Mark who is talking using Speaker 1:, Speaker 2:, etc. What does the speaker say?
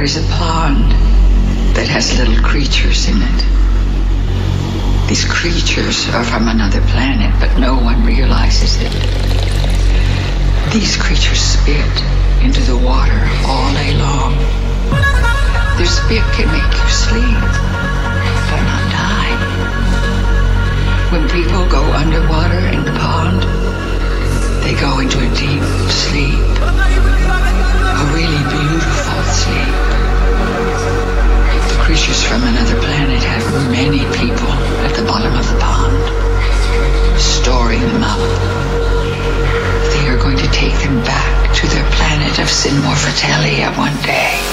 Speaker 1: There is a pond that has little creatures in it. These creatures are from another planet, but no one realizes it. These creatures spit into the water all day long. Their spit can make you sleep, but not die. When people go underwater in the pond, they go into a deep sleep. A really beautiful sleep. Creatures from another planet have many people at the bottom of the pond, storing them up. They are going to take them back to their planet of Sinmore Fratellia one day.